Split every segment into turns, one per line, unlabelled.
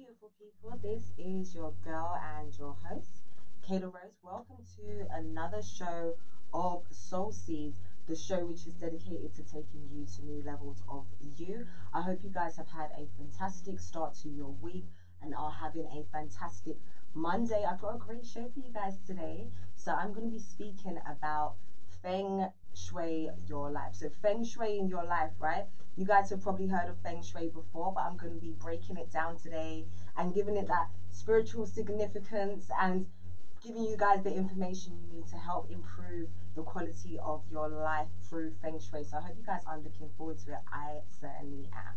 beautiful people. This is your girl and your host, Kayla Rose. Welcome to another show of Soul Seeds, the show which is dedicated to taking you to new levels of you. I hope you guys have had a fantastic start to your week and are having a fantastic Monday. I've got a great show for you guys today. So I'm going to be speaking about Feng Shui your life. So Feng Shui in your life, right? You guys have probably heard of Feng Shui before, but I'm going to be breaking it down today and giving it that spiritual significance and giving you guys the information you need to help improve the quality of your life through Feng Shui. So I hope you guys are looking forward to it. I certainly am.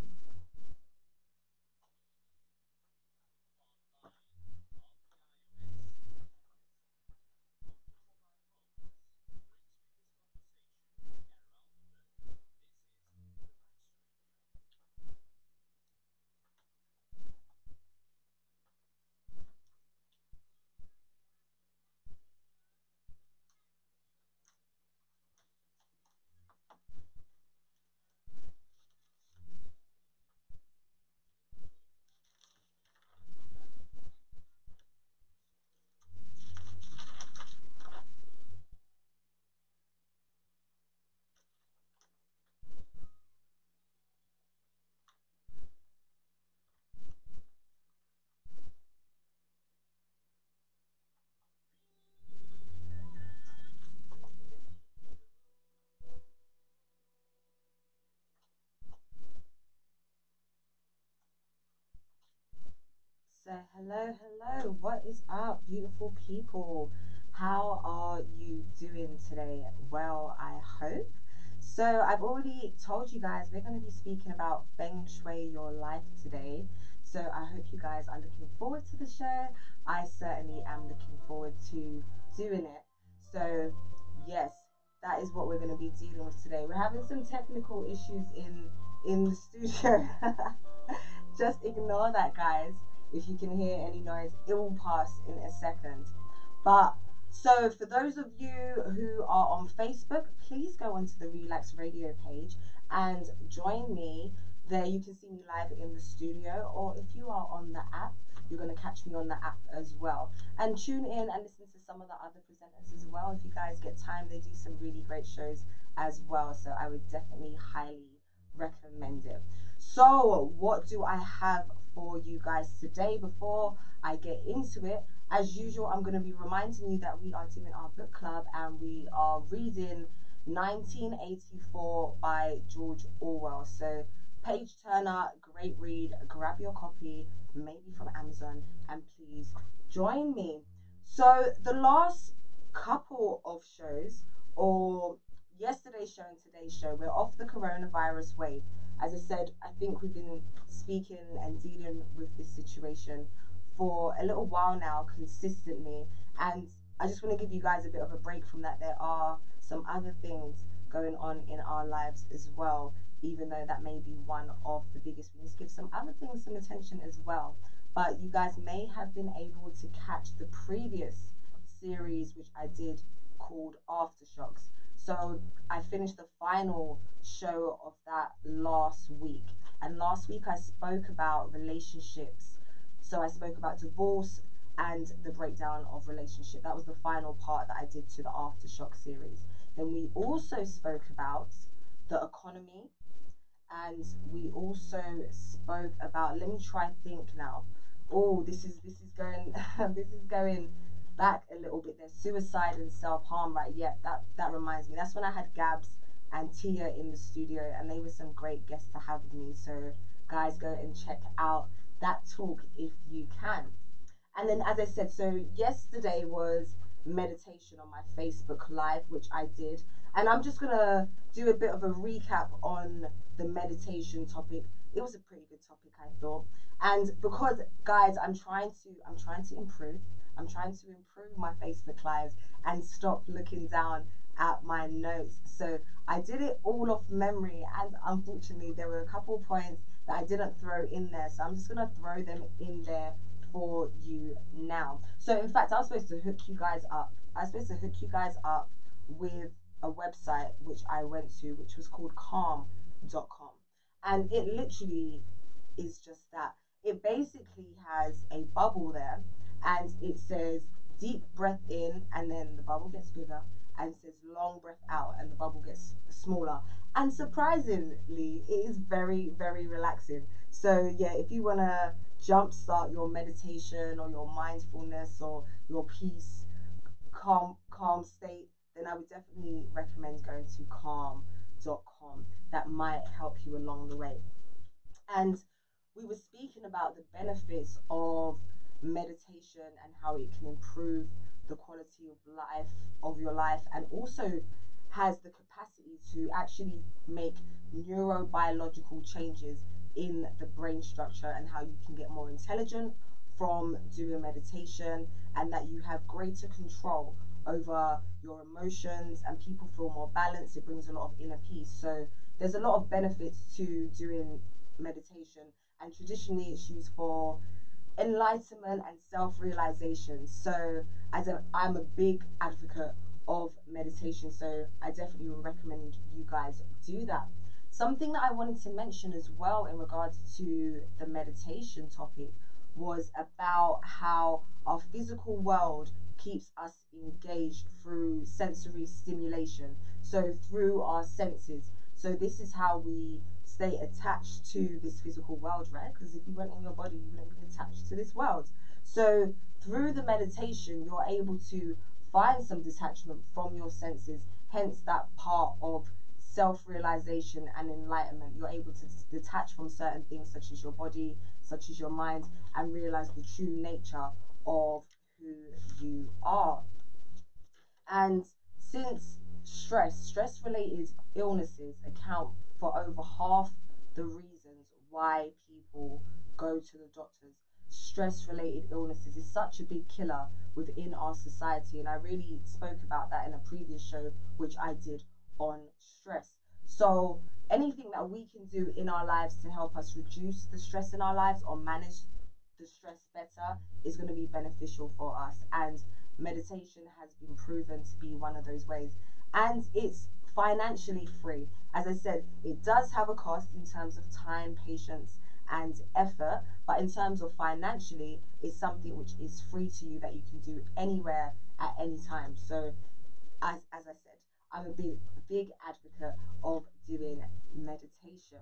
So, hello, hello, what is up, beautiful people? How are you doing today? Well, I hope. So, I've already told you guys we're going to be speaking about Feng Shui your life today. So, I hope you guys are looking forward to the show. I certainly am looking forward to doing it. So, yes, that is what we're going to be dealing with today. We're having some technical issues in in the studio. Just ignore that, guys. If you can hear any noise, it will pass in a second. But so for those of you who are on Facebook, please go onto the Relaks Radio page and join me. There you can see me live in the studio, or if you are on the app, you're going to catch me on the app as well. And tune in and listen to some of the other presenters as well. If you guys get time, they do some really great shows as well. So I would definitely highly recommend it. So, what do I have for you guys today before I get into it. As usual, I'm going to be reminding you that we are doing our book club and we are reading 1984 by George Orwell. So, Page Turner, great read. Grab your copy, maybe from Amazon, and please join me. So, the last couple of shows, or yesterday's show and today's show, we're off the coronavirus wave as I said, I think we've been speaking and dealing with this situation for a little while now consistently. And I just want to give you guys a bit of a break from that. There are some other things going on in our lives as well, even though that may be one of the biggest. We need to give some other things some attention as well. But you guys may have been able to catch the previous series, which I did called Aftershocks. So I finished the final show of that last week. And last week I spoke about relationships. So I spoke about divorce and the breakdown of relationship. That was the final part that I did to the Aftershock series. Then we also spoke about the economy and we also spoke about let me try think now. Oh, this is this is going this is going back a little bit. There's suicide and self harm, right? Yeah, that that reminds me. That's when I had Gabs and Tia in the studio, and they were some great guests to have with me. So, guys, go and check out that talk if you can. And then, as I said, so yesterday was meditation on my Facebook Live, which I did. And I'm just gonna do a bit of a recap on the meditation topic. It was a pretty good topic, I thought. And because, guys, I'm trying to, I'm trying to improve. I'm trying to improve my Facebook Lives and stop looking down at my notes. So I did it all off memory, and unfortunately, there were a couple points that I didn't throw in there. So I'm just gonna throw them in there for you now. So in fact, I was supposed to hook you guys up. I was supposed to hook you guys up with a website which I went to, which was called calm.com. And it literally is just that. it basically has a bubble there and it says deep breath in and then the bubble gets bigger and says long breath out and the bubble gets smaller. And surprisingly it is very very relaxing. So yeah if you want to jumpstart your meditation or your mindfulness or your peace calm calm state then i would definitely recommend going to calm.com that might help you along the way. And we were speaking about the benefits of meditation and how it can improve the quality of life of your life and also has the capacity to actually make neurobiological changes in the brain structure and how you can get more intelligent from doing meditation and that you have greater control over your emotions and people feel more balanced. It brings a lot of inner peace. So there's a lot of benefits to doing meditation. And traditionally it's used for enlightenment and self-realization. So as a i'm a big advocate of meditation so i definitely would recommend you guys do that. Something that i wanted to mention as well in regards to the meditation topic was about how our physical world keeps us engaged through sensory stimulation so through our senses. So this is how we stay attached to this physical world, right? Because if you weren't in your body, you wouldn't be attached to this world. So through the meditation, you're able to find some detachment from your senses, hence that part of self realization and enlightenment. You're able to detach from certain things, such as your body, such as your mind, and realize the true nature of who you are. And since stress, stress related illnesses account for over half the reasons why people go to the doctors. Stress related illnesses is such a big killer within our society, and I really spoke about that in a previous show, which I did on stress. So, anything that we can do in our lives to help us reduce the stress in our lives or manage the stress better is going to be beneficial for us. And meditation has been proven to be one of those ways. And it's financially free. As I said, it does have a cost in terms of time, patience, and effort, but in terms of financially, it's something which is free to you that you can do anywhere at any time. So, as, as I said, I'm a big, big advocate of doing meditation.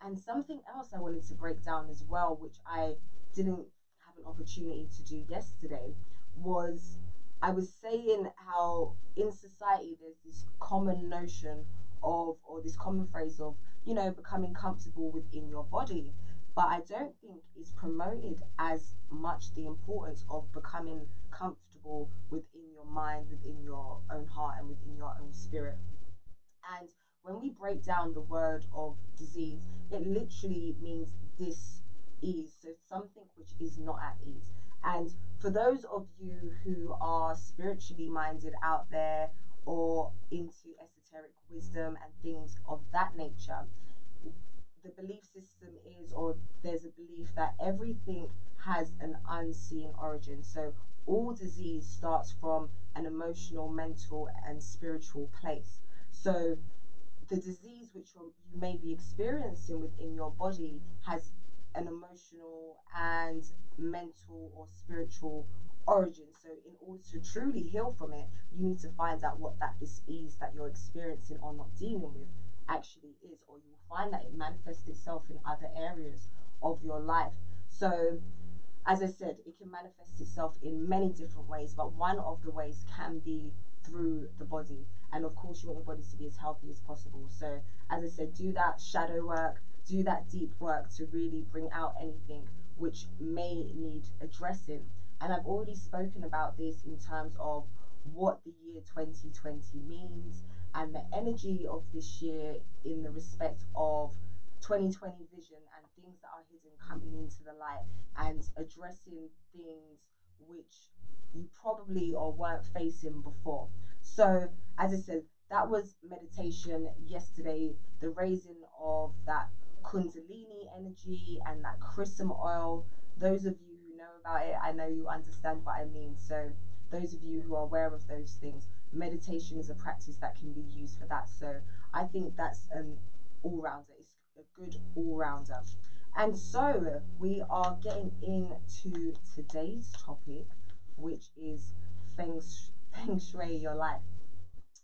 And something else I wanted to break down as well, which I didn't have an opportunity to do yesterday, was I was saying how in society there's this common notion of, or this common phrase of, you know, becoming comfortable within your body. But I don't think it's promoted as much the importance of becoming comfortable within your mind, within your own heart, and within your own spirit. And when we break down the word of disease, it literally means dis ease. So something which is not at ease. And for those of you who are spiritually minded out there or into esoteric wisdom and things of that nature, the belief system is, or there's a belief that everything has an unseen origin. So all disease starts from an emotional, mental, and spiritual place. So the disease which you may be experiencing within your body has an emotional and mental or spiritual origin. So, in order to truly heal from it, you need to find out what that disease that you're experiencing or not dealing with actually is, or you will find that it manifests itself in other areas of your life. So, as I said, it can manifest itself in many different ways, but one of the ways can be through the body. And of course, you want your body to be as healthy as possible. So, as I said, do that shadow work, do that deep work to really bring out anything which may need addressing. And I've already spoken about this in terms of what the year 2020 means and the energy of this year in the respect of 2020 vision and things that are hidden coming into the light and addressing things which you probably or weren't facing before. So, as I said, that was meditation yesterday, the raising of that Kundalini energy and that chrism oil. Those of you who know about it, I know you understand what I mean. So, those of you who are aware of those things, meditation is a practice that can be used for that. So, I think that's an all rounder. It's a good all rounder. And so we are getting into today's topic, which is feng, feng shui your life.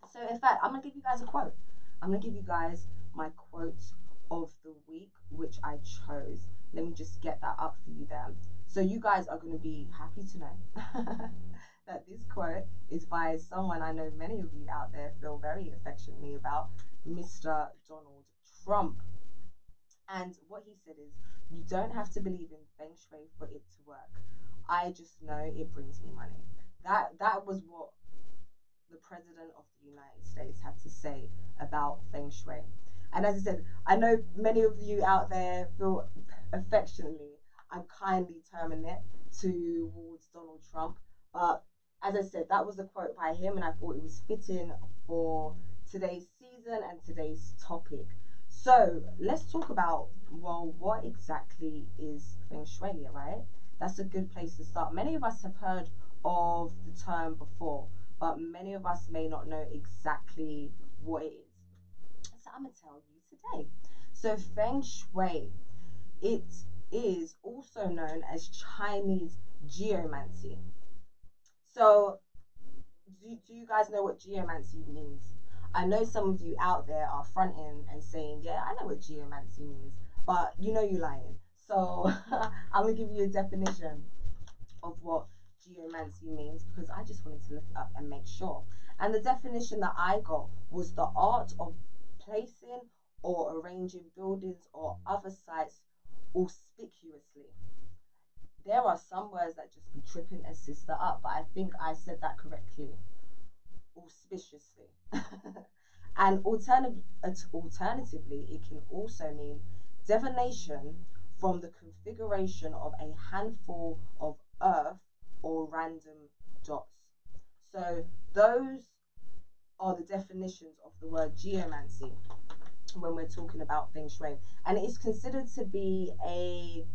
So, in fact, I'm gonna give you guys a quote. I'm gonna give you guys my quote of the week, which I chose. Let me just get that up for you there. So, you guys are gonna be happy to know that this quote is by someone I know many of you out there feel very affectionately about, Mr. Donald Trump. And what he said is, you don't have to believe in feng shui for it to work. I just know it brings me money. That that was what the president of the United States had to say about feng shui. And as I said, I know many of you out there feel affectionately, I'm kindly terming it towards Donald Trump. But as I said, that was a quote by him, and I thought it was fitting for today's season and today's topic. So let's talk about well, what exactly is feng shui, right? That's a good place to start. Many of us have heard of the term before, but many of us may not know exactly what it I'm gonna tell you today. So feng shui, it is also known as Chinese geomancy. So do, do you guys know what geomancy means? I know some of you out there are fronting and saying, yeah, I know what geomancy means, but you know you're lying. So I'm gonna give you a definition of what geomancy means because I just wanted to look up and make sure. And the definition that I got was the art of placing or arranging buildings or other sites auspiciously. There are some words that just be tripping a sister up, but I think I said that correctly auspiciously. and alternative, alternatively, it can also mean divination from the configuration of a handful of earth or random dots. So those are the definitions of the word geomancy when we're talking about feng shui, and it is considered to be a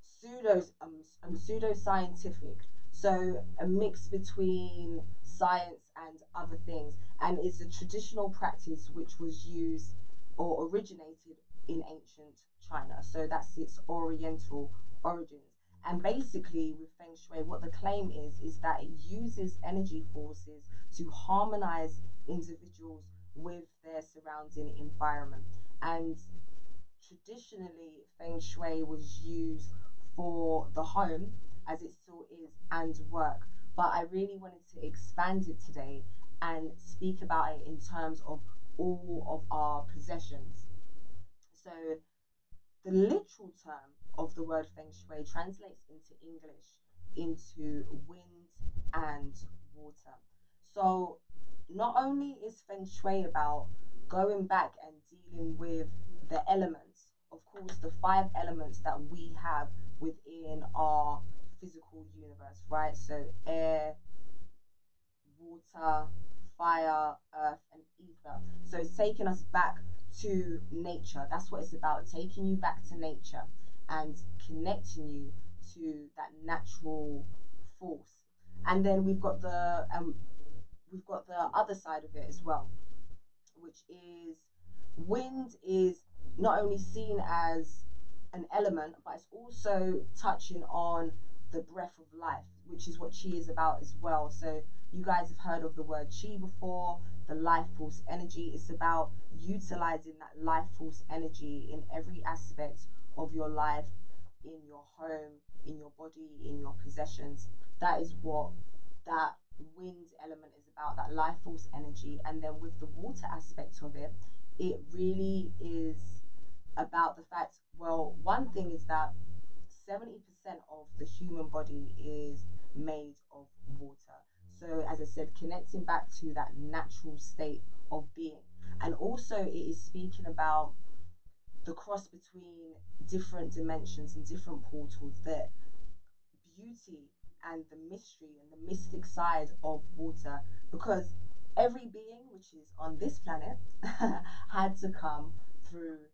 pseudo um, um, pseudo scientific, so a mix between science and other things, and it's a traditional practice which was used or originated in ancient China. So that's its oriental origins. And basically, with Feng Shui, what the claim is, is that it uses energy forces to harmonize individuals with their surrounding environment. And traditionally, Feng Shui was used for the home, as it still is, and work. But I really wanted to expand it today and speak about it in terms of all of our possessions. So, the literal term of the word feng shui translates into English into wind and water. So, not only is feng shui about going back and dealing with the elements, of course, the five elements that we have within our physical universe, right? So, air, water, fire, earth, and ether. So, it's taking us back to nature. That's what it's about, taking you back to nature and connecting you to that natural force. And then we've got the um, we've got the other side of it as well, which is wind is not only seen as an element, but it's also touching on the breath of life, which is what chi is about as well. So you guys have heard of the word chi before, the life force energy. It's about utilizing that life force energy in every aspect of your life, in your home, in your body, in your possessions. That is what that wind element is about, that life force energy. And then with the water aspect of it, it really is about the fact well, one thing is that 70% of the human body is made of water. So, as I said, connecting back to that natural state of being. And also, it is speaking about the cross between different dimensions and different portals, the beauty and the mystery and the mystic side of water. Because every being which is on this planet had to come through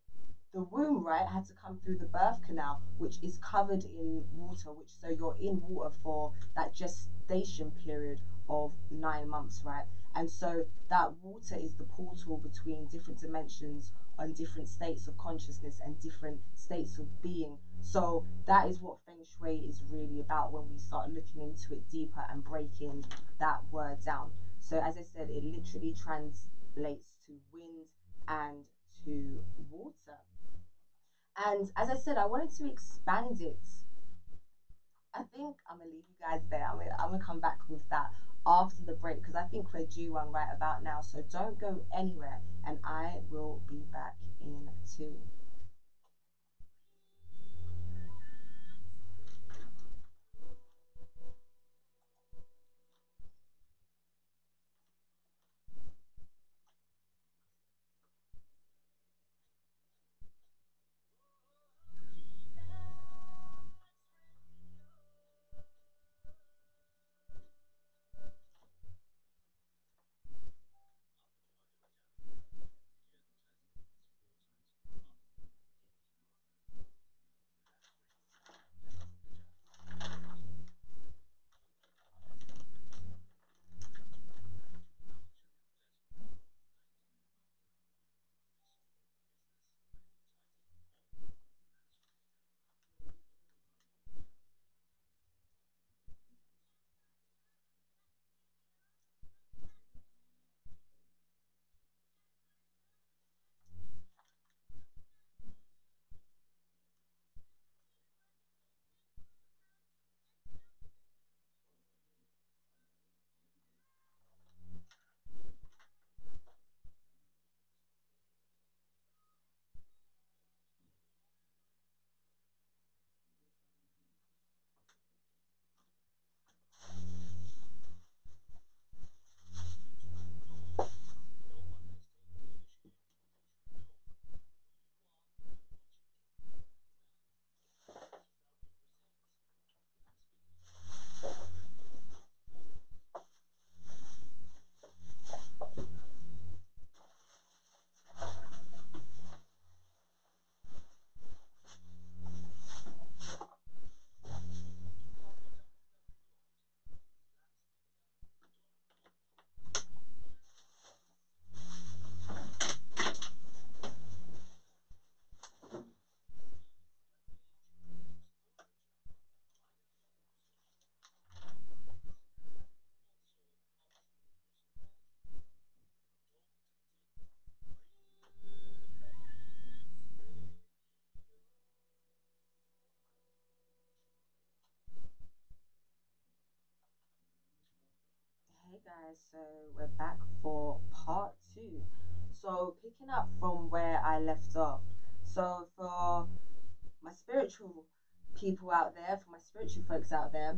the womb, right, had to come through the birth canal, which is covered in water, which so you're in water for that gestation period of nine months, right? And so that water is the portal between different dimensions on different states of consciousness and different states of being. So that is what feng shui is really about when we start looking into it deeper and breaking that word down. So as I said, it literally translates to wind and to water. And as I said, I wanted to expand it. I think I'm gonna leave you guys there. I'm gonna, I'm gonna come back with that after the break because I think we're due one right about now. So don't go anywhere, and I will be back in two. Guys, so we're back for part two. So, picking up from where I left off. So, for my spiritual people out there, for my spiritual folks out there,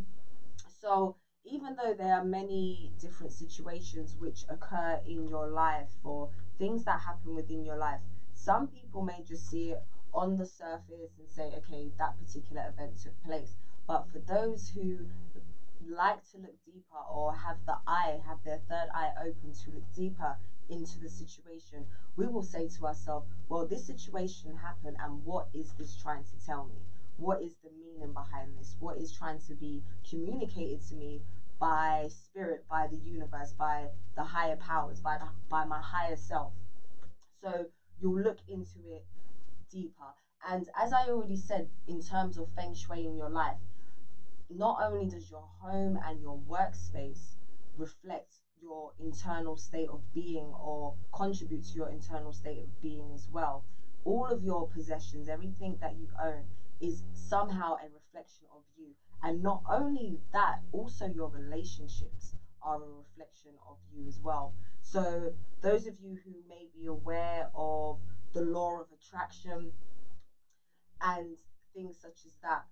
so even though there are many different situations which occur in your life or things that happen within your life, some people may just see it on the surface and say, okay, that particular event took place. But for those who like to look deeper or have the eye, have their third eye open to look deeper into the situation, we will say to ourselves, well, this situation happened, and what is this trying to tell me? What is the meaning behind this? What is trying to be communicated to me by spirit, by the universe, by the higher powers, by the, by my higher self? So you'll look into it deeper. And as I already said, in terms of feng shui in your life, not only does your home and your workspace reflect your internal state of being or contribute to your internal state of being as well, all of your possessions, everything that you own, is somehow a reflection of you. And not only that, also your relationships are a reflection of you as well. So, those of you who may be aware of the law of attraction and things such as that,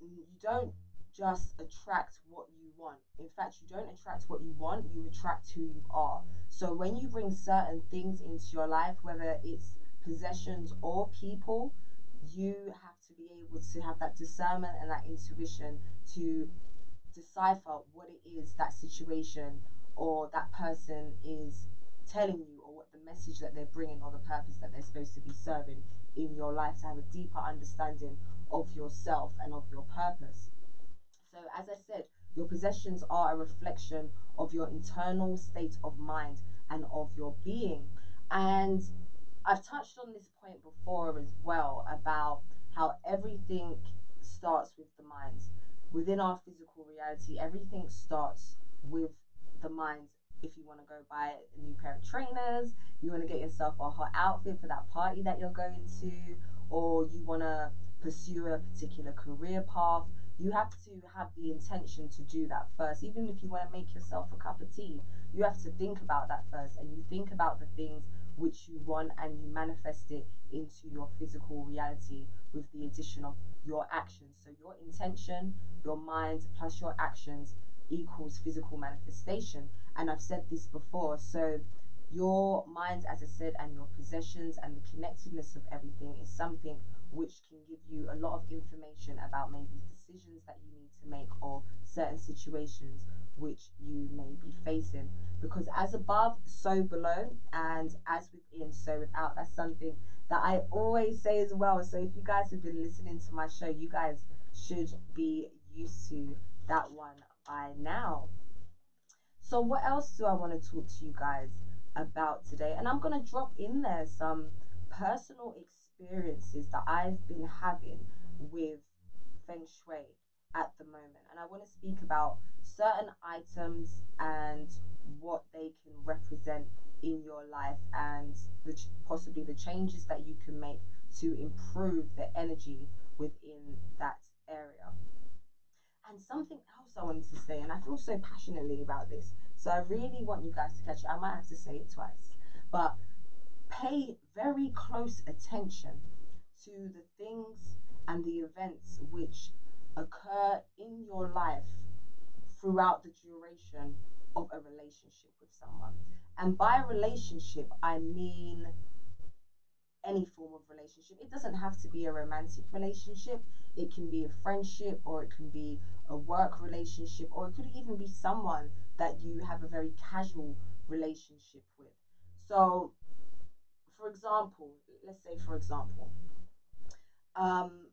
you don't just attract what you want. In fact, you don't attract what you want, you attract who you are. So when you bring certain things into your life, whether it's possessions or people, you have to be able to have that discernment and that intuition to decipher what it is that situation or that person is telling you or what the message that they're bringing or the purpose that they're supposed to be serving in your life to have a deeper understanding of yourself and of your purpose. So, as I said, your possessions are a reflection of your internal state of mind and of your being. And I've touched on this point before as well about how everything starts with the mind. Within our physical reality, everything starts with the mind. If you want to go buy a new pair of trainers, you want to get yourself a hot outfit for that party that you're going to, or you want to pursue a particular career path, you have to have the intention to do that first. Even if you want to make yourself a cup of tea, you have to think about that first and you think about the things which you want and you manifest it into your physical reality with the addition of your actions. So, your intention, your mind, plus your actions equals physical manifestation. And I've said this before. So, your mind, as I said, and your possessions and the connectedness of everything is something which can give you a lot of information about maybe decisions that you need to make or certain situations which you may be facing. Because as above, so below, and as within, so without. That's something that I always say as well. So if you guys have been listening to my show, you guys should be used to that one by now. So what else do I want to talk to you guys about today? And I'm going to drop in there some personal experiences that I've been having with feng shui at the moment. And I want to speak about certain items and what they can represent in your life and the, possibly the changes that you can make to improve the energy within that area. And something else I wanted to say, and I feel so passionately about this, so I really want you guys to catch it. I might have to say it twice, but pay very close attention to the things and the events which occur in your life throughout the duration of a relationship with someone. And by relationship, I mean relationship. It doesn't have to be a romantic relationship, it can be a friendship, or it can be a work relationship, or it could even be someone that you have a very casual relationship with. So, for example, let's say, for example, um,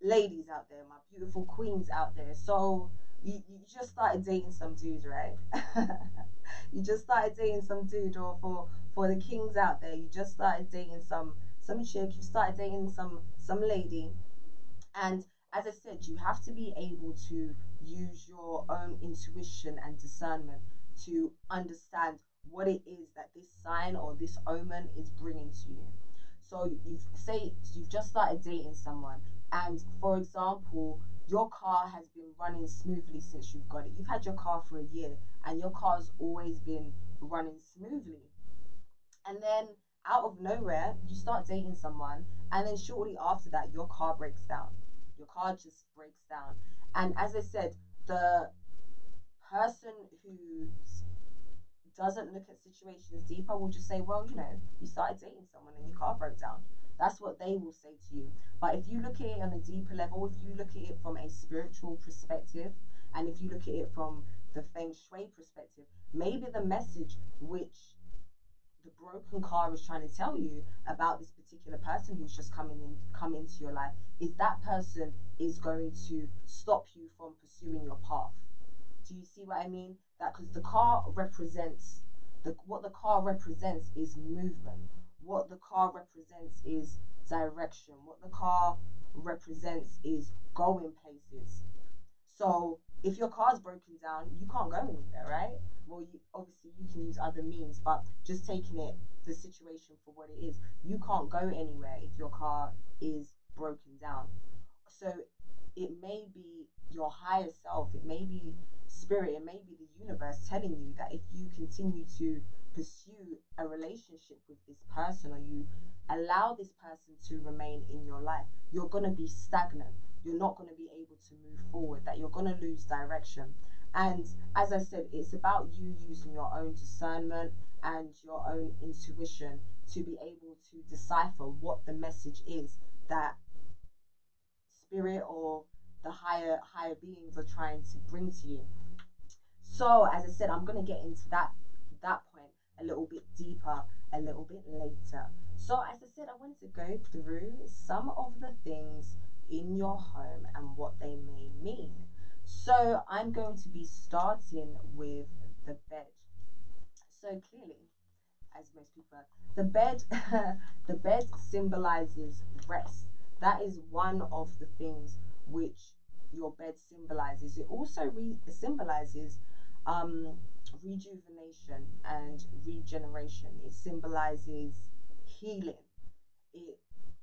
ladies out there, my beautiful queens out there. So you, you just started dating some dude, right? you just started dating some dude, or for for the kings out there, you just started dating some some chick. You started dating some some lady, and as I said, you have to be able to use your own intuition and discernment to understand what it is that this sign or this omen is bringing to you. So you say you've just started dating someone, and for example, your car has been running smoothly since you've got it. You've had your car for a year, and your car's always been running smoothly. And then out of nowhere, you start dating someone, and then shortly after that, your car breaks down. Your car just breaks down. And as I said, the person who doesn't look at situations deeper will just say, well, you know, you started dating someone and your car broke down. That's what they will say to you. But if you look at it on a deeper level, if you look at it from a spiritual perspective, and if you look at it from the feng shui perspective, maybe the message which the broken car is trying to tell you about this particular person who's just coming in come into your life is that person is going to stop you from pursuing your path do you see what I mean? That because the car represents the what the car represents is movement. What the car represents is direction. What the car represents is going places. So if your car's broken down, you can't go anywhere, right? Well, you, obviously you can use other means, but just taking it the situation for what it is, you can't go anywhere if your car is broken down. So it may be your higher self, it may be spirit, it may be the universe telling you that if you continue to pursue a relationship with this person or you allow this person to remain in your life, you're going to be stagnant. You're not going to be able to move forward, that you're going to lose direction. And as I said, it's about you using your own discernment and your own intuition to be able to decipher what the message is that spirit or the higher higher beings are trying to bring to you. So as I said, I'm gonna get into that that a little bit deeper a little bit later. So as I said, I wanted to go through some of the things in your home and what they may mean. So I'm going to be starting with the bed. So clearly, as most people. The bed, the bed symbolizes rest. That is one of the things which your bed symbolizes. It also re- symbolizes um, rejuvenation and regeneration. It symbolizes healing. It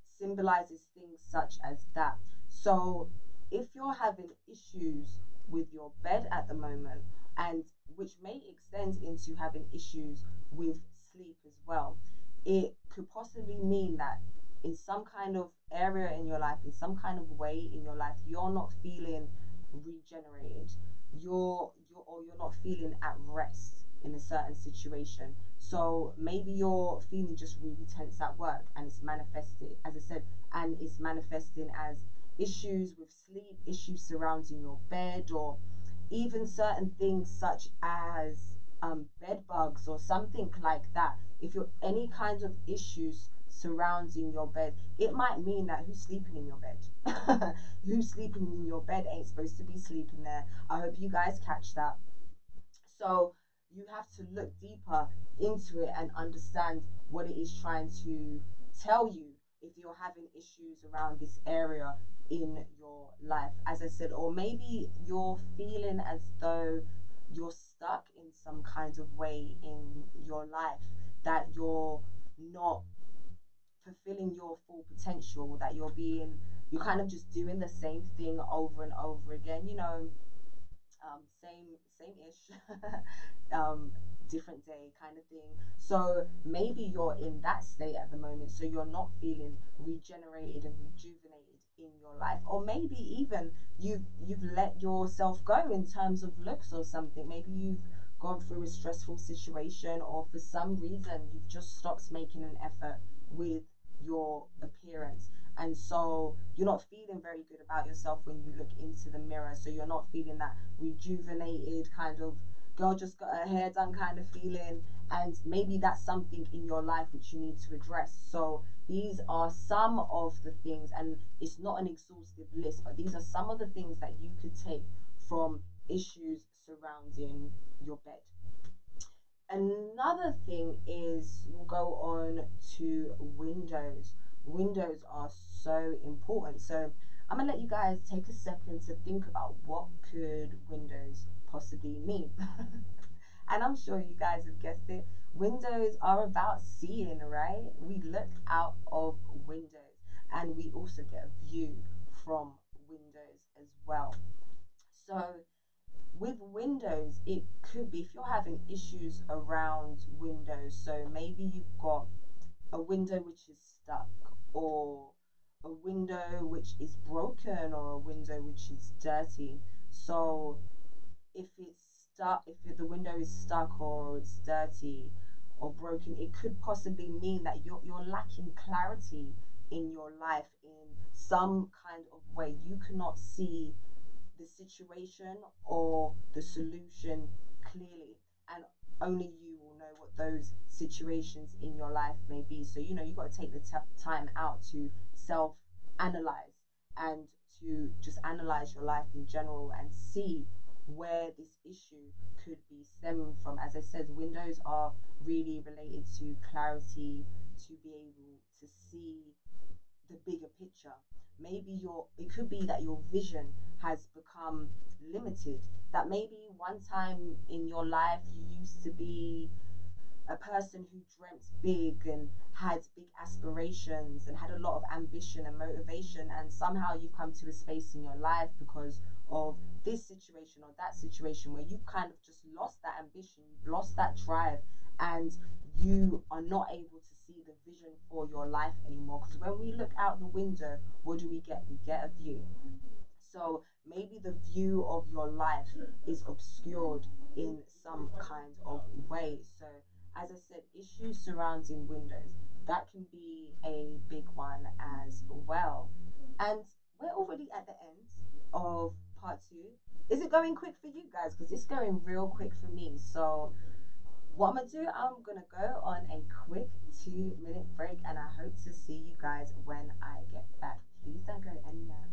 symbolizes things such as that. So, if you're having issues with your bed at the moment, and which may extend into having issues with sleep as well, it could possibly mean that in some kind of area in your life, in some kind of way in your life, you're not feeling regenerated. You're or you're not feeling at rest in a certain situation. So maybe you're feeling just really tense at work and it's manifested, as I said, and it's manifesting as issues with sleep, issues surrounding your bed, or even certain things such as um, bed bugs or something like that. If you're any kinds of issues surrounding your bed, it might mean that who's sleeping in your bed? who's sleeping in your bed ain't supposed to be sleeping there. I hope you guys catch that. So you have to look deeper into it and understand what it is trying to tell you if you're having issues around this area in your life as i said or maybe you're feeling as though you're stuck in some kind of way in your life that you're not fulfilling your full potential that you're being you're kind of just doing the same thing over and over again you know um, same same ish um, different day kind of thing. So maybe you're in that state at the moment so you're not feeling regenerated and rejuvenated in your life. Or maybe even you've you've let yourself go in terms of looks or something. Maybe you've gone through a stressful situation or for some reason you've just stopped making an effort with your appearance. And so you're not feeling very good about yourself when you look into the mirror. So you're not feeling that rejuvenated kind of girl just got her hair done kind of feeling. And maybe that's something in your life which you need to address. So these are some of the things and it's not an exhaustive list but these are some of the things that you could take from issues surrounding your bed another thing is we'll go on to windows. Windows are so important. So i'm gonna let you guys take a second to think about what could windows possibly mean. And i'm sure you guys have guessed it. Windows are about seeing right? We look out of windows and we also get a view from windows as well. So with windows, it could be if you're having issues around windows. So maybe you've got a window which is stuck, or a window which is broken, or a window which is dirty. So if it's stuck, if the window is stuck or it's dirty or broken, it could possibly mean that you're, you're lacking clarity in your life in some kind of way. You cannot see the situation or the solution clearly and only you will know what those situations in your life may be. So you know you've got to take the t- time out to self analyze and to just analyze your life in general and see where this issue could be stemming from. As i said windows are really related to clarity to be able to see the bigger picture maybe your it could be that your vision has become limited that maybe one time in your life you used to be a person who dreamt big and had big aspirations and had a lot of ambition and motivation and somehow you've come to a space in your life because of this situation or that situation where you've kind of just lost that ambition you've lost that drive and you are not able to see the vision for your life anymore. Because when we look out the window, what do we get? We get a view. So maybe the view of your life is obscured in some kind of way. So, as I said, issues surrounding windows that can be a big one as well. And we're already at the end of part two. Is it going quick for you guys? Because it's going real quick for me. So what I'm gonna do, I'm gonna go on a quick two minute break and I hope to see you guys when I get back. Please don't go anywhere.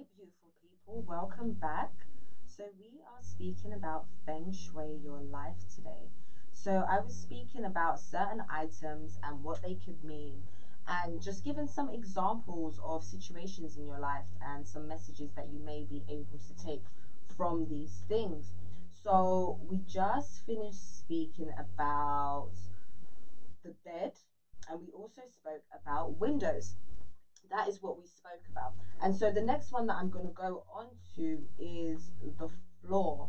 Beautiful people, welcome back. So, we are speaking about feng shui your life today. So, I was speaking about certain items and what they could mean, and just giving some examples of situations in your life and some messages that you may be able to take from these things. So, we just finished speaking about the bed, and we also spoke about windows. That is what we spoke about. And so the next one that I'm going to go on to is the floor.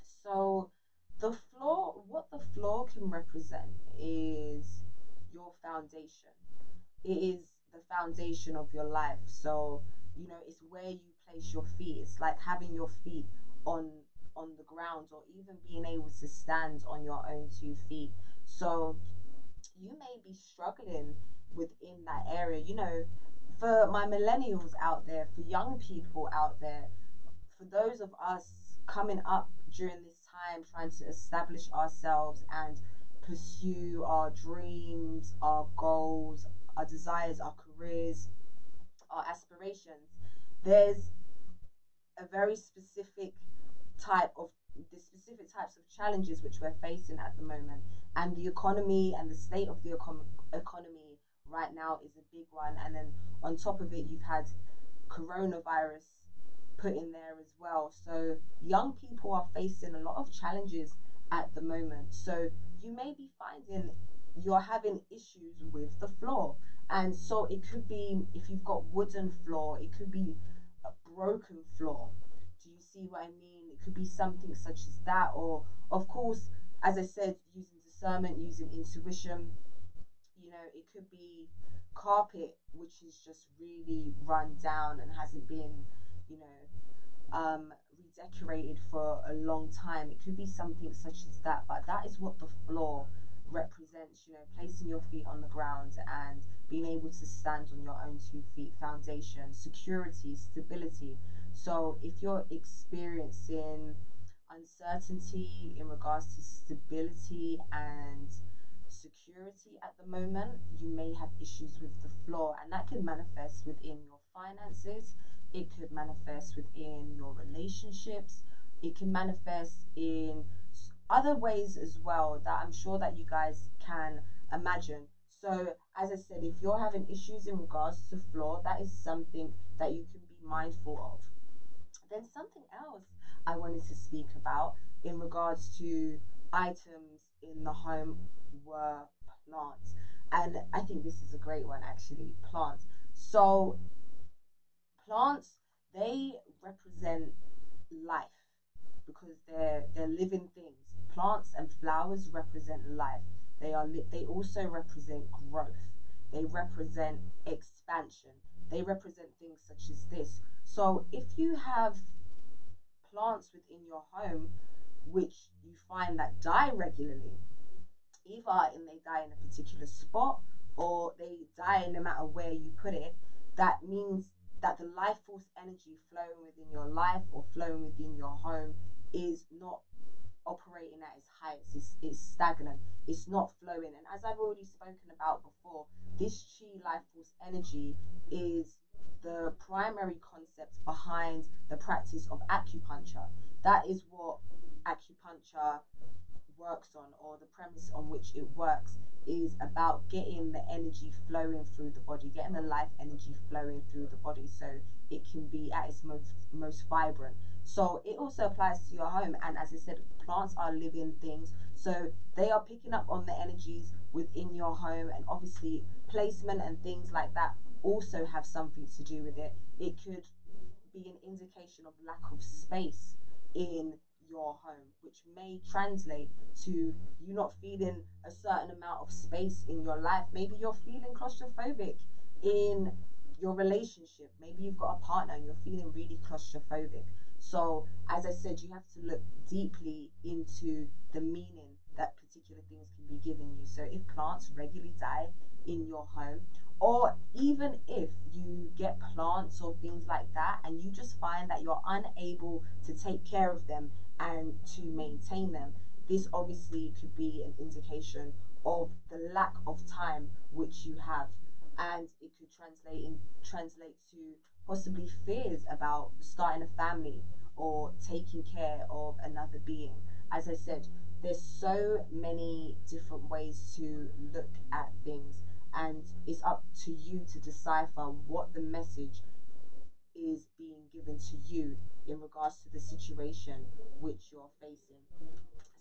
So the floor, what the floor can represent is your foundation. It is the foundation of your life. So, you know, it's where you place your feet. It's like having your feet on on the ground or even being able to stand on your own two feet. So you may be struggling within that area. You know, for my millennials out there, for young people out there, for those of us coming up during this time trying to establish ourselves and pursue our dreams, our goals, our desires, our careers, our aspirations, there's a very specific type of the specific types of challenges which we're facing at the moment and the economy and the state of the econ- economy right now is a big one. And then on top of it, you've had coronavirus put in there as well. So young people are facing a lot of challenges at the moment. So you may be finding you're having issues with the floor. And so it could be if you've got wooden floor, it could be a broken floor. See what I mean? It could be something such as that, or of course, as I said, using discernment, using intuition, you know, it could be carpet which is just really run down and hasn't been, you know, um, redecorated for a long time. It could be something such as that, but that is what the floor represents, you know, placing your feet on the ground and being able to stand on your own two feet, foundation, security, stability. So if you're experiencing uncertainty in regards to stability and security at the moment, you may have issues with the floor, and that can manifest within your finances, it could manifest within your relationships, it can manifest in other ways as well that I'm sure that you guys can imagine. So, as I said, if you're having issues in regards to floor, that is something that you can be mindful of. Then, something else I wanted to speak about in regards to items in the home were plants. And I think this is a great one actually plants. So, plants, they represent life because they're, they're living things. Plants and flowers represent life. They are li- they also represent growth. They represent expansion. They represent things such as this. So if you have plants within your home which you find that die regularly, either in they die in a particular spot or they die no matter where you put it, that means that the life force energy flowing within your life or flowing within your home is not operating at its highest. It's, it's stagnant. It's not flowing. And as I've already spoken about before, this chi life force energy is the primary concept behind the practice of acupuncture. That is what acupuncture works on, or the premise on which it works, is about getting the energy flowing through the body, getting the life energy flowing through the body so it can be at its most, most vibrant. So it also applies to your home. And as I said, plants are living things. So they are picking up on the energies within your home. And obviously, placement and things like that also have something to do with it. It could be an indication of lack of space in your home, which may translate to you not feeling a certain amount of space in your life. Maybe you're feeling claustrophobic in your relationship. Maybe you've got a partner and you're feeling really claustrophobic. So, as I said, you have to look deeply into the meaning that particular things can be given you. So, if plants regularly die in your home, or even if you get plants or things like that and you just find that you're unable to take care of them and to maintain them this obviously could be an indication of the lack of time which you have and it could translate in, translate to possibly fears about starting a family or taking care of another being. As I said, there's so many different ways to look at things, and it's up to you to decipher what the message is being given to you in regards to the situation which you're facing.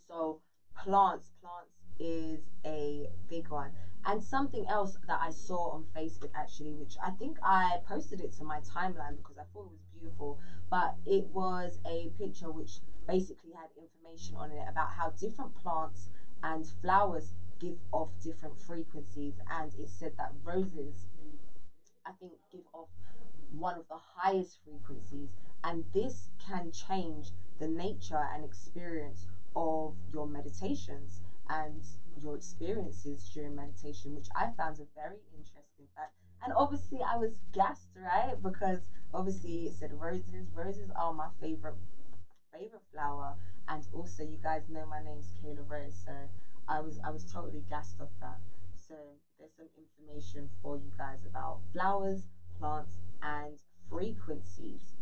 So, plants, plants is a big one. And something else that I saw on Facebook actually, which I think I posted it to my timeline because I thought it was beautiful, but it was a picture which basically had information on it about how different plants and flowers give off different frequencies. And it said that roses, I think, give off one of the highest frequencies, and this can change the nature and experience of your meditations and your experiences during meditation, which I found a very interesting fact. And obviously, I was gassed, right? Because obviously, it said roses. Roses are my favorite favorite flower, and also, you guys know my name's Kayla Rose, so I was I was totally gassed off that. So there's some information for you guys about flowers, plants, and frequencies.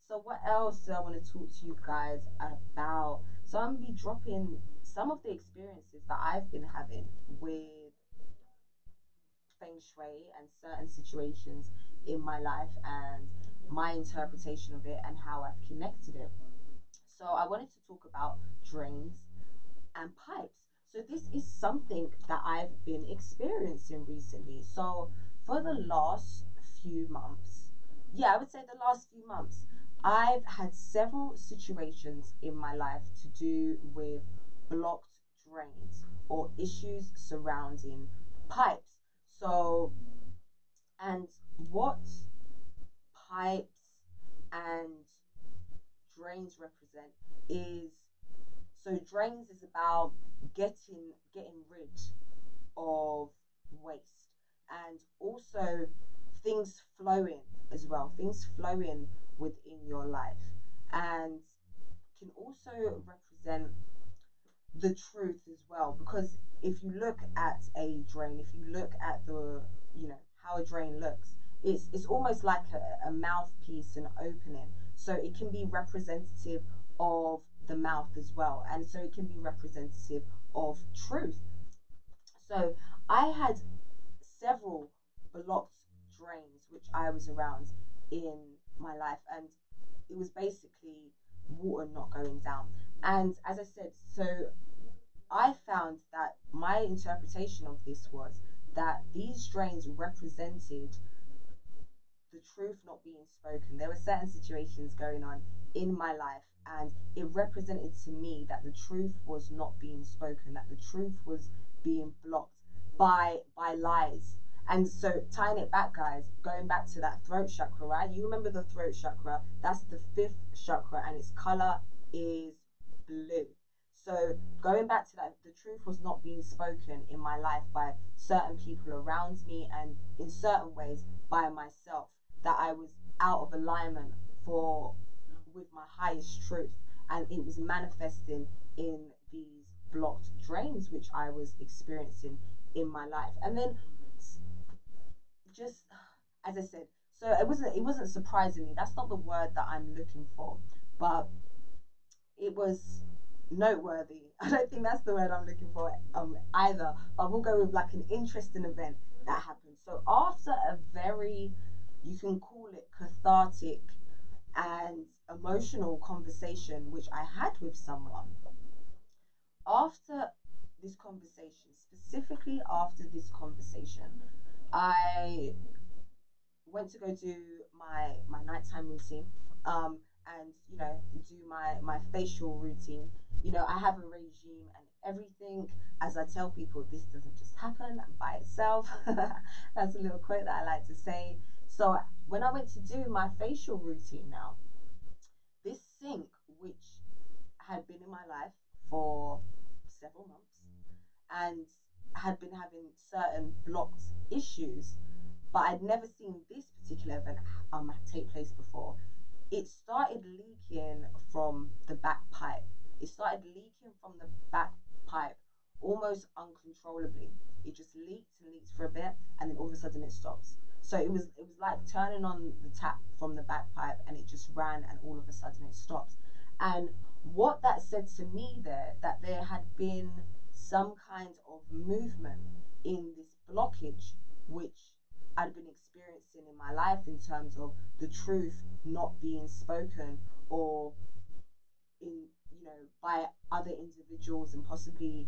So what else do I want to talk to you guys about? So I'm gonna be dropping some of the experiences that I've been having with feng shui and certain situations in my life and my interpretation of it and how I've connected it. So I wanted to talk about drains and pipes. So this is something that I've been experiencing recently. So for the last few months, yeah, I would say the last few months, I've had several situations in my life to do with blocked drains or issues surrounding pipes. So, and what pipes and drains represent is so drains is about getting getting rid of waste and also things flowing as well things flowing within your life and can also represent the truth as well. Because if you look at a drain if you look at the you know how a drain looks it's it's almost like a, a mouthpiece and opening. So it can be representative of the mouth as well. And so it can be representative of truth. So i had several blocked drains which i was around in my life. And it was basically water not going down. And as i said so I found that my interpretation of this was that these drains represented the truth not being spoken. There were certain situations going on in my life, and it represented to me that the truth was not being spoken, that the truth was being blocked by by lies. And so tying it back, guys, going back to that throat chakra, right? You remember the throat chakra? That's the fifth chakra, and its color is blue. So going back to that, the truth was not being spoken in my life by certain people around me and in certain ways by myself. That I was out of alignment for with my highest truth, and it was manifesting in these blocked drains which I was experiencing in my life. And then just as I said, so it wasn't it wasn't surprising me. That's not the word that I'm looking for, but it was noteworthy. I don't think that's the word I'm looking for um, either. But we'll go with like an interesting event that happened. So after a very, you can call it cathartic and emotional conversation which I had with someone. After this conversation, specifically after this conversation, I went to go do my my nighttime routine. Um, and you know do my my facial routine you know i have a regime and everything as i tell people this doesn't just happen by itself that's a little quote that i like to say so when i went to do my facial routine now this sink which had been in my life for several months and had been having certain blocked issues but i'd never seen this particular event um, take place before it started leaking from the back pipe. It started leaking from the back pipe almost uncontrollably. It just leaked and leaked for a bit, and then all of a sudden it stops. So it was it was like turning on the tap from the back pipe, and it just ran, and all of a sudden it stopped. And what that said to me there, that there had been some kind of movement in this blockage, which I'd been experiencing in my life in terms of the truth not being spoken or in you know by other individuals and possibly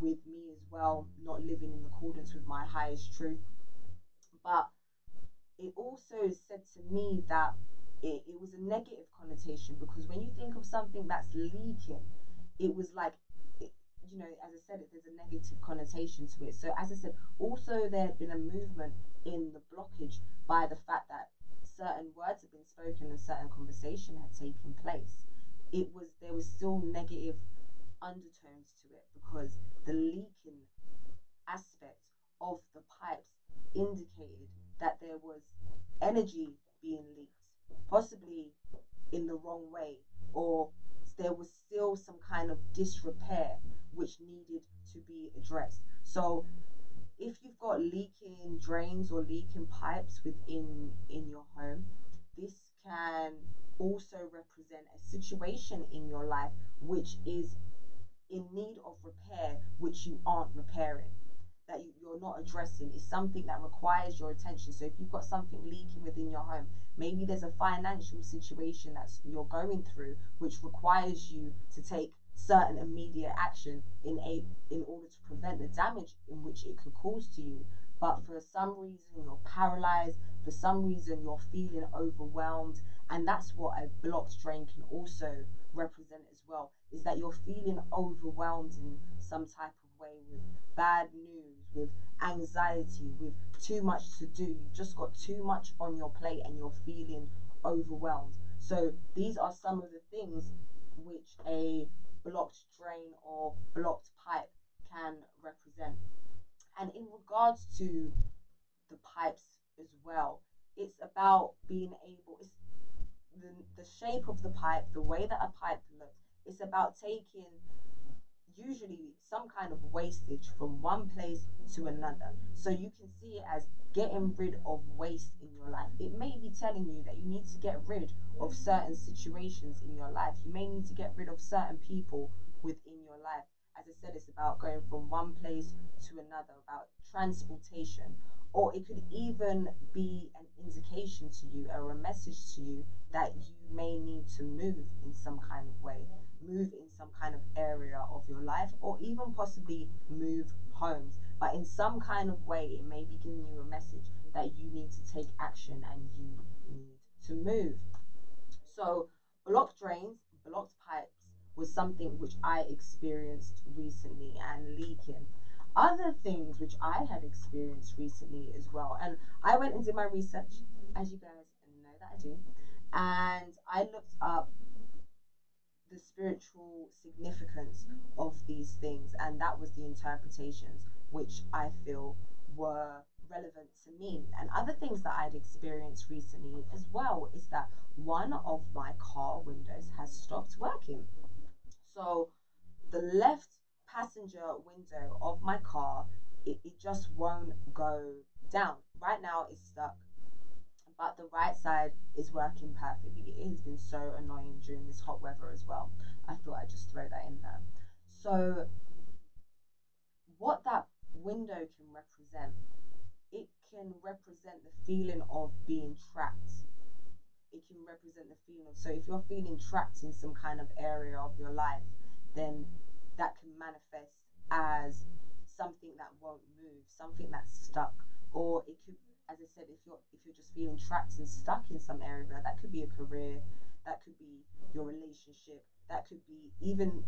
with me as well not living in accordance with my highest truth. But it also said to me that it, it was a negative connotation because when you think of something that's leaking it was like it, you know as i said there's a negative connotation to it. So as i said also there had been a movement in the blockage by the fact that certain words had been spoken and certain conversation had taken place. It was there was still negative undertones to it because the leaking aspect of the pipes indicated that there was energy being leaked, possibly in the wrong way, or there was still some kind of disrepair which needed to be addressed. So if you've got leaking drains or leaking pipes within in your home, this can also represent a situation in your life which is in need of repair, which you aren't repairing, that you, you're not addressing, is something that requires your attention. So if you've got something leaking within your home, maybe there's a financial situation that you're going through which requires you to take certain immediate action in a in order to prevent the damage in which it could cause to you but for some reason you're paralyzed for some reason you're feeling overwhelmed and that's what a blocked drain can also represent as well is that you're feeling overwhelmed in some type of way with bad news with anxiety with too much to do. You've just got too much on your plate and you're feeling overwhelmed. So these are some of the things which a blocked drain or blocked pipe can represent. And in regards to the pipes as well it's about being able it's the, the shape of the pipe, the way that a pipe looks, it's about taking usually some kind of wastage from one place to another. So you can see it as getting rid of waste in your life. It may be telling you that you need to get rid of certain situations in your life. You may need to get rid of certain people within your life. As I said, it's about going from one place to another, about transportation or it could even be an indication to you or a message to you that you may need to move in some kind of way, move in some kind of area of your life, or even possibly move homes. But in some kind of way, it may be giving you a message that you need to take action and you need to move. So, blocked drains, blocked pipes was something which I experienced recently and leaking other things which I have experienced recently as well. And I went and did my research, as you guys know that I do, and I looked up the spiritual significance of these things, and that was the interpretations which I feel were relevant to me. And other things that I'd experienced recently as well is that one of my car windows has stopped working. So the left passenger window of my car, it, it just won't go down. Right now it's stuck, but the right side is working perfectly. It has been so annoying during this hot weather as well. I thought I'd just throw that in there. So, what that window can represent, it can represent the feeling of being trapped. It can represent the feeling so if you're feeling trapped in some kind of area of your life, then that can manifest as something that won't move, something that's stuck, or it could, as I said, if you're if you're just feeling trapped and stuck in some area, that could be a career, that could be your relationship, that could be even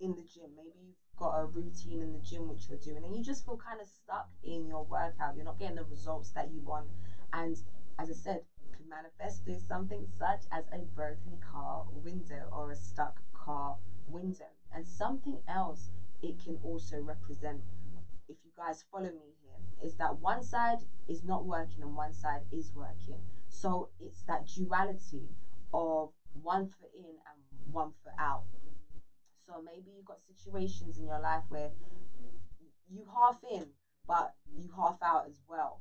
in the gym. Maybe you've got a routine in the gym which you're doing, and you just feel kind of stuck in your workout. You're not getting the results that you want, and as I said, manifest through something such as a broken car window or a stuck car window. And something else it can also represent, if you guys follow me here, is that one side is not working and one side is working. So it's that duality of one foot in and one foot out. So maybe you've got situations in your life where you half in, but you half out as well.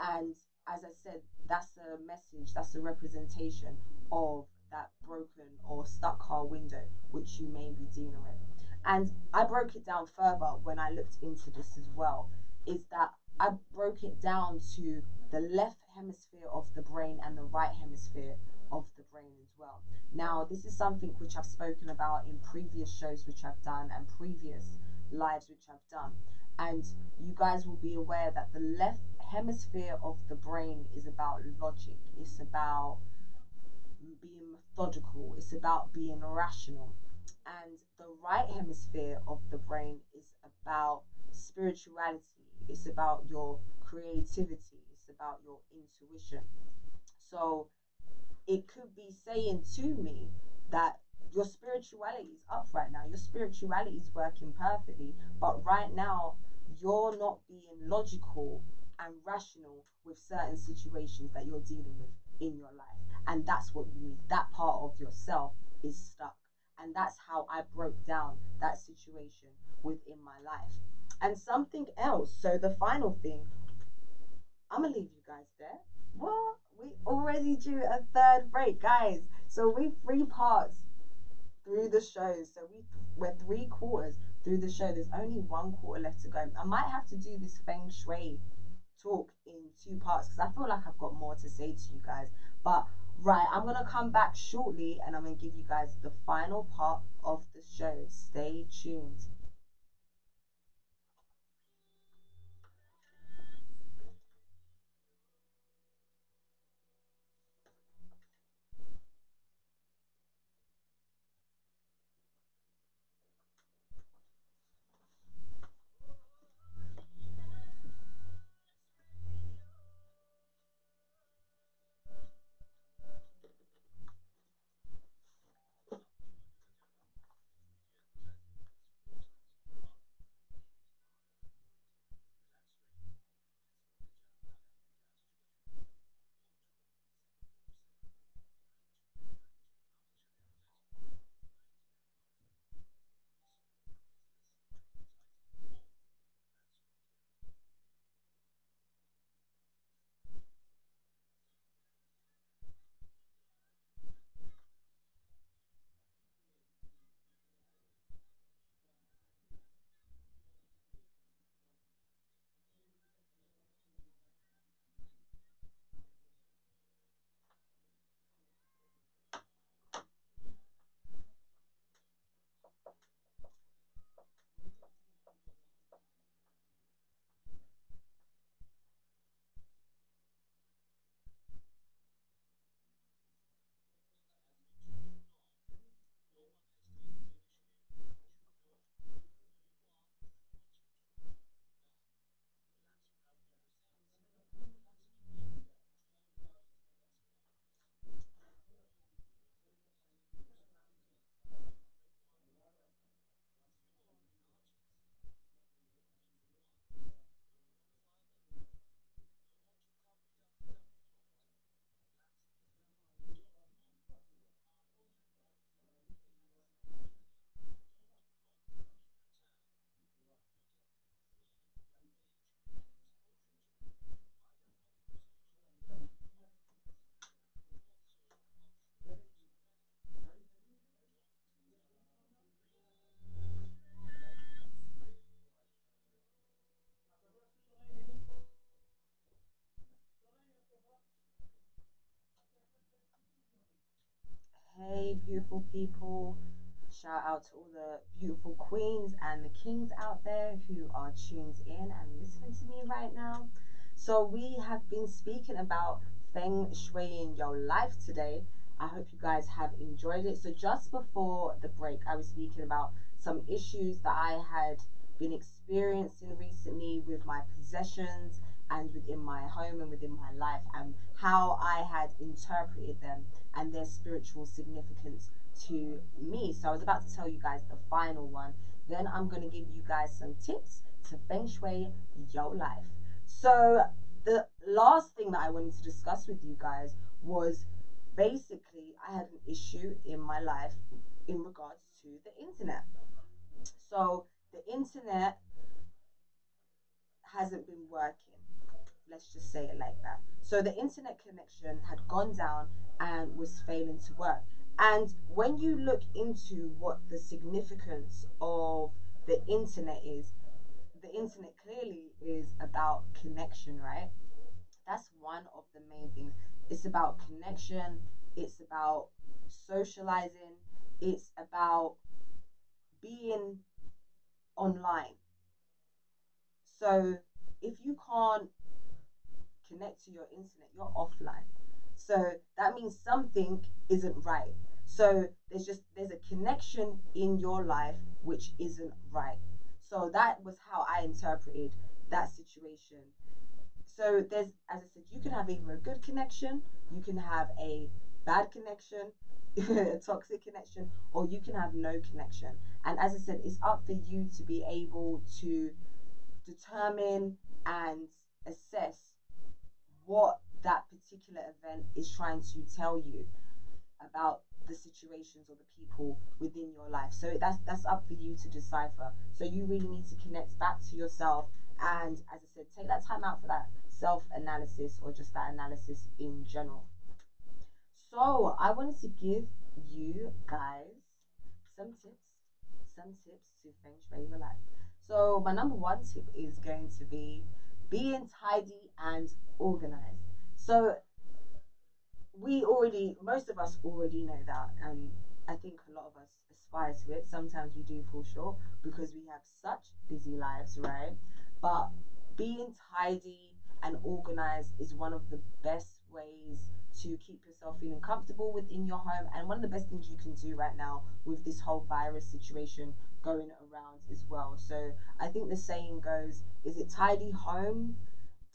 And as I said, that's a message, that's a representation of that broken or stuck car window which you may be dealing with. And I broke it down further when I looked into this as well, is that I broke it down to the left hemisphere of the brain and the right hemisphere of the brain as well. Now, this is something which I've spoken about in previous shows which I've done and previous lives which I've done. And you guys will be aware that the left hemisphere of the brain is about logic, it's about being methodical, it's about being rational. And the right hemisphere of the brain is about spirituality, it's about your creativity, it's about your intuition. So it could be saying to me that your spirituality is up right now, your spirituality is working perfectly, but right now you're not being logical and rational with certain situations that you're dealing with in your life. And that's what you need. That part of yourself is stuck. And that's how I broke down that situation within my life. And something else. So the final thing, I'm gonna leave you guys there. What? We already do a third break, guys. So we three parts through the show. So we we're three quarters through the show. There's only one quarter left to go. I might have to do this feng shui talk in two parts because I feel like I've got more to say to you guys. But right, I'm gonna come back shortly and I'm gonna give you guys the final part of the show. Stay tuned. Beautiful people. Shout out to all the beautiful queens and the kings out there who are tuned in and listening to me right now. So, we have been speaking about feng shui in your life today. I hope you guys have enjoyed it. So, just before the break, I was speaking about some issues that I had been experiencing recently with my possessions and within my home and within my life and how I had interpreted them and their spiritual significance to me. So I was about to tell you guys the final one. Then I'm going to give you guys some tips to feng shui your life. So the last thing that I wanted to discuss with you guys was basically I had an issue in my life in regards to the internet. So the internet hasn't been working. Let's just say it like that. So the internet connection had gone down and was failing to work. And when you look into what the significance of the internet is, the internet clearly is about connection, right? That's one of the main things. It's about connection, it's about socializing, it's about being online. So if you can't connect to your internet, you're offline. So that means something isn't right. So there's just there's a connection in your life which isn't right. So that was how I interpreted that situation. So there's as I said, you can have either a good connection, you can have a bad connection, a toxic connection, or you can have no connection. And as I said, it's up for you to be able to determine and assess what that particular event is trying to tell you about the situations or the people within your life. So that's that's up for you to decipher. So you really need to connect back to yourself and as I said, take that time out for that self-analysis or just that analysis in general. So I wanted to give you guys some tips, some tips to feng shui your life. So my number one tip is going to be being tidy and organized. So we already, most of us already know that, and I think a lot of us aspire to it. Sometimes we do fall short because we have such busy lives, right? But being tidy and organized is one of the best ways to keep yourself feeling comfortable within your home and one of the best things you can do right now with this whole virus situation going around as well. So I think the saying goes, is it tidy home,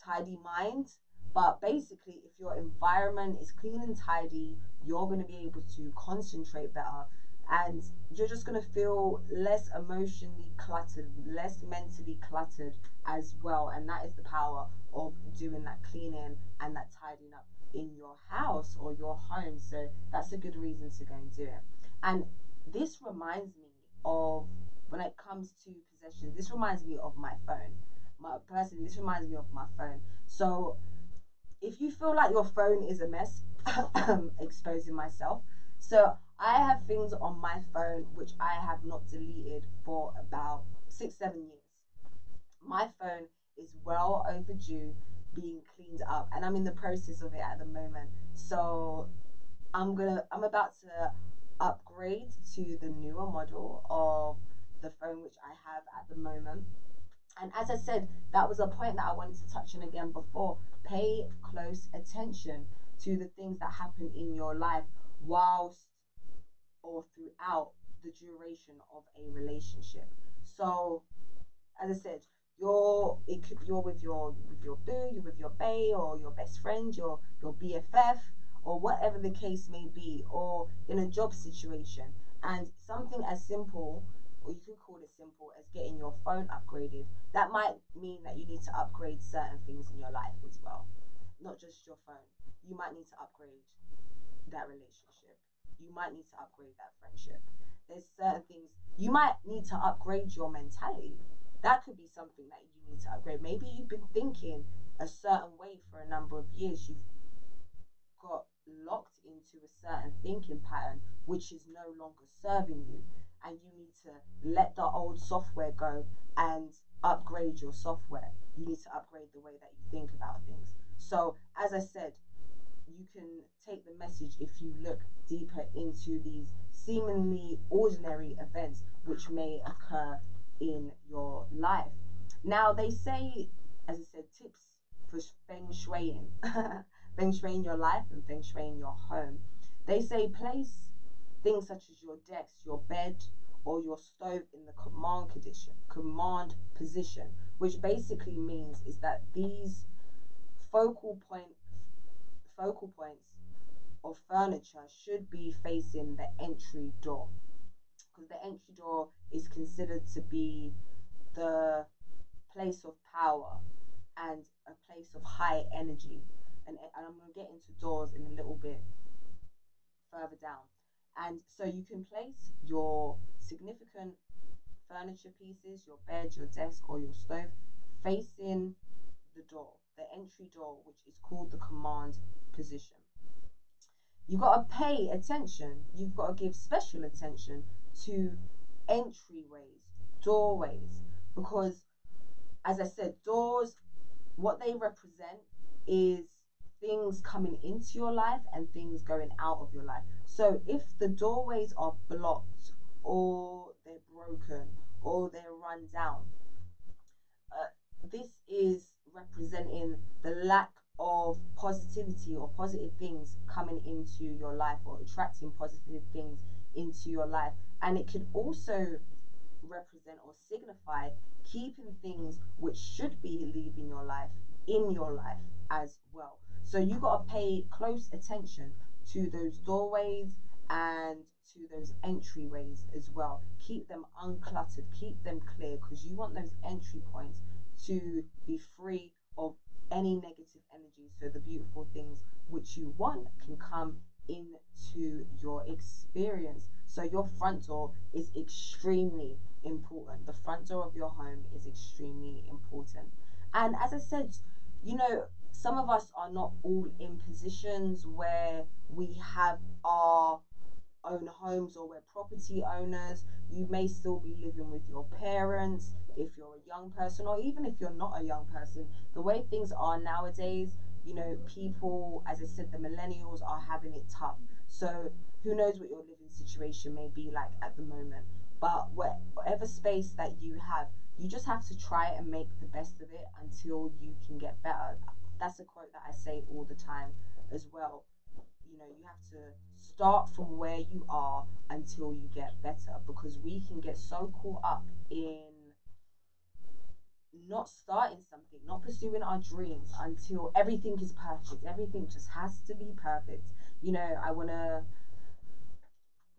tidy mind? But basically, if your environment is clean and tidy, you're going to be able to concentrate better and you're just going to feel less emotionally cluttered, less mentally cluttered as well. And that is the power of doing that cleaning and that tidying up in your house or your home. So that's a good reason to go and do it. And this reminds me of when it comes to possessions, this reminds me of my phone. My personally, this reminds me of my phone. So if you feel like your phone is a mess, exposing myself. So I have things on my phone which I have not deleted for about six, seven years. My phone is well overdue being cleaned up and I'm in the process of it at the moment. So I'm gonna I'm about to upgrade to the newer model of the phone which I have at the moment. And as I said, that was a point that I wanted to touch on again before. Pay close attention to the things that happen in your life whilst or throughout the duration of a relationship. So, as I said, you're it could you're with your with your boo, you're with your bae or your best friend, your your BFF, or whatever the case may be, or in a job situation, and something as simple or you can call it simple as getting your phone upgraded. That might mean that you need to upgrade certain things in your life as well, not just your phone. You might need to upgrade that relationship you might need to upgrade that friendship. There's certain things you might need to upgrade your mentality. That could be something that you need to upgrade. Maybe you've been thinking a certain way for a number of years. You've got locked into a certain thinking pattern which is no longer serving you and you need to let the old software go and upgrade your software. You need to upgrade the way that you think about things. So, as I said, you can take the message if you look deeper into these seemingly ordinary events which may occur in your life. Now, they say, as I said, tips for feng shuiing, feng shuiing your life and feng shuiing your home. They say place things such as your desk, your bed, or your stove in the command condition, command position, which basically means is that these focal point focal points of furniture should be facing the entry door. Because the entry door is considered to be the place of power and a place of high energy. And, and i'm going to get into doors in a little bit further down And so you can place your significant furniture pieces, your bed, your desk, or your stove facing the door, the entry door, which is called the command position. You've got to pay attention, you've got to give special attention to entryways, doorways, because as I said, doors, what they represent is things coming into your life and things going out of your life. So if the doorways are blocked or they're broken or they're run down, uh, this is representing the lack of positivity or positive things coming into your life or attracting positive things into your life. And it could also represent or signify keeping things which should be leaving your life in your life as well. So you got to pay close attention to those doorways and to those entryways as well. Keep them uncluttered, keep them clear because you want those entry points to be free of any negative energy so the beautiful things which you want can come into your experience. So your front door is extremely important. The front door of your home is extremely important. And as I said, you know, some of us are not all in positions where we have our own homes or we're property owners. You may still be living with your parents if you're a young person, or even if you're not a young person. The way things are nowadays, you know, people, as I said, the millennials are having it tough. So who knows what your living situation may be like at the moment. But whatever space that you have, you just have to try and make the best of it until you can get better. That's a quote that I say all the time as well. You know, you have to start from where you are until you get better because we can get so caught up in not starting something, not pursuing our dreams until everything is perfect. Everything just has to be perfect. You know, I want to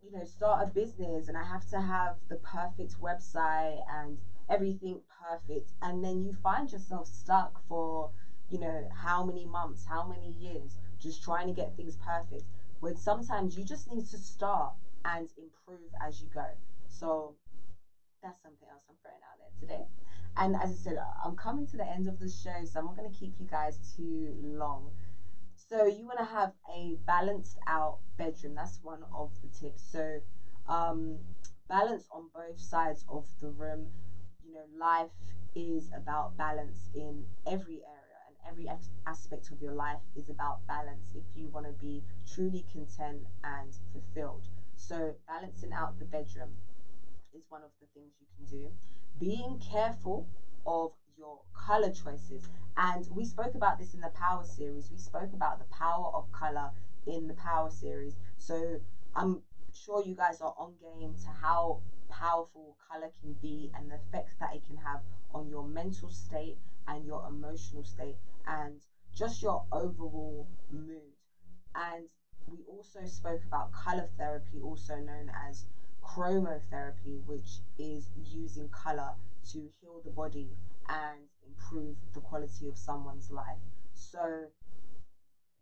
you know start a business and I have to have the perfect website and everything perfect and then you find yourself stuck for you know how many months how many years just trying to get things perfect. When sometimes you just need to start and improve as you go. So that's something else i'm throwing out there today. And as i said i'm coming to the end of the show so i'm not going to keep you guys too long. So you want to have a balanced out bedroom. That's one of the tips. So um, balance on both sides of the room. You know, life is about balance in every area every aspect of your life is about balance if you want to be truly content and fulfilled. So, balancing out the bedroom is one of the things you can do. Being careful of your color choices. And we spoke about this in the Power series. We spoke about the power of color in the Power series. So, I'm sure you guys are on game to how powerful color can be and the effects that it can have on your mental state and your emotional state and just your overall mood. And we also spoke about color therapy, also known as chromotherapy, which is using color to heal the body and improve the quality of someone's life. So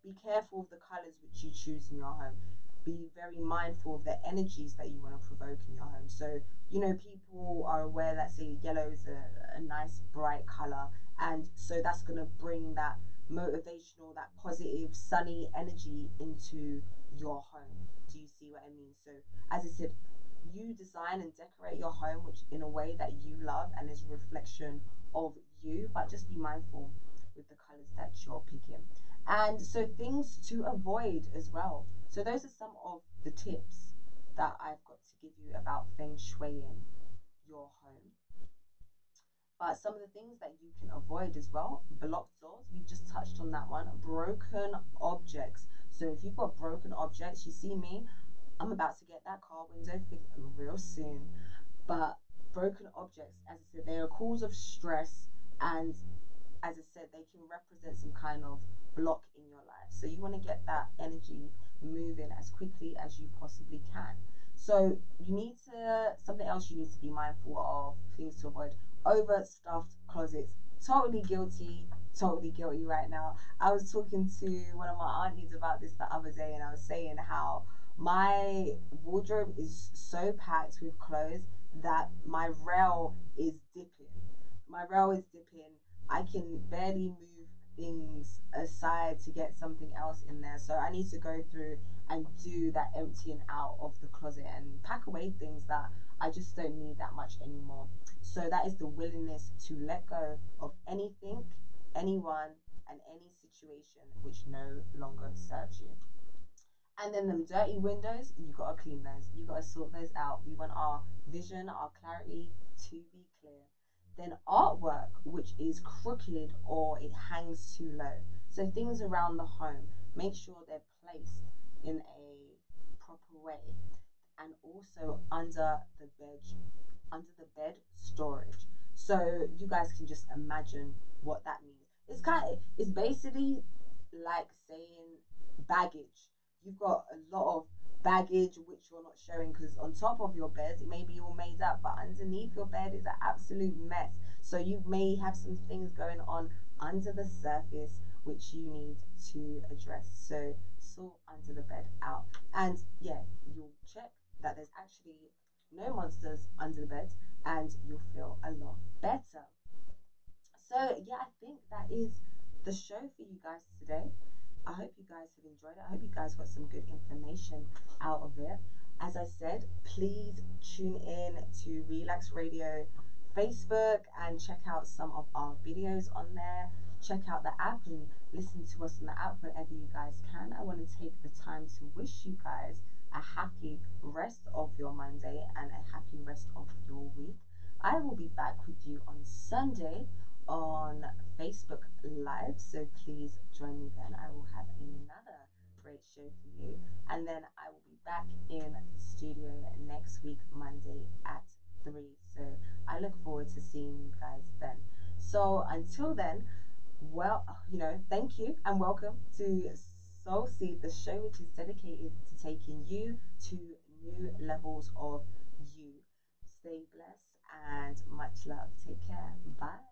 be careful of the colors which you choose in your home be very mindful of the energies that you want to provoke in your home. So, you know, people are aware that, say, yellow is a, a nice, bright color, and so that's going to bring that motivational, that positive, sunny energy into your home. Do you see what I mean? So, as I said, you design and decorate your home which in a way that you love and is a reflection of you, but just be mindful with the colors that you're picking. And so, things to avoid as well. So those are some of the tips that I've got to give you about feng shuiing your home. But some of the things that you can avoid as well, blocked doors, we just touched on that one, broken objects. So if you've got broken objects, you see me, I'm about to get that car window fixed real soon. But broken objects, as I said, they are a cause of stress and as I said, they can represent some kind of block in your life. So you want to get that energy moving as quickly as you possibly can. So you need to something else you need to be mindful of things to avoid overstuffed closets. Totally guilty, totally guilty right now. I was talking to one of my aunties about this the other day, and I was saying how my wardrobe is so packed with clothes that my rail is dipping. My rail is dipping. I can barely move things aside to get something else in there. So I need to go through and do that emptying out of the closet and pack away things that I just don't need that much anymore. So that is the willingness to let go of anything, anyone, and any situation which no longer serves you. And then them dirty windows, you gotta clean those. You gotta sort those out. We want our vision, our clarity to be clear. Then artwork, which is crooked or it hangs too low. So things around the home, make sure they're placed in a proper way. And also under the bed, under the bed storage. So you guys can just imagine what that means. It's kind of, it's basically like saying baggage you've got a lot of baggage which you're not showing because on top of your bed it may be all made up but underneath your bed is an absolute mess. So you may have some things going on under the surface which you need to address. So sort under the bed out. And yeah you'll check that there's actually no monsters under the bed and you'll feel a lot better. So yeah i think that is the show for you guys today I hope you guys have enjoyed it. I hope you guys got some good information out of it. As I said, please tune in to Relaks Radio Facebook and check out some of our videos on there. Check out the app and listen to us on the app whenever you guys can. I want to take the time to wish you guys a happy rest of your Monday and a happy rest of your week. I will be back with you on Sunday on Facebook Live. So please join me then. I will have another great show for you. And then I will be back in the studio next week, Monday at 3. So I look forward to seeing you guys then. So until then, well, you know, thank you and welcome to Soul Seed, the show which is dedicated to taking you to new levels of you. Stay blessed and much love. Take care. Bye.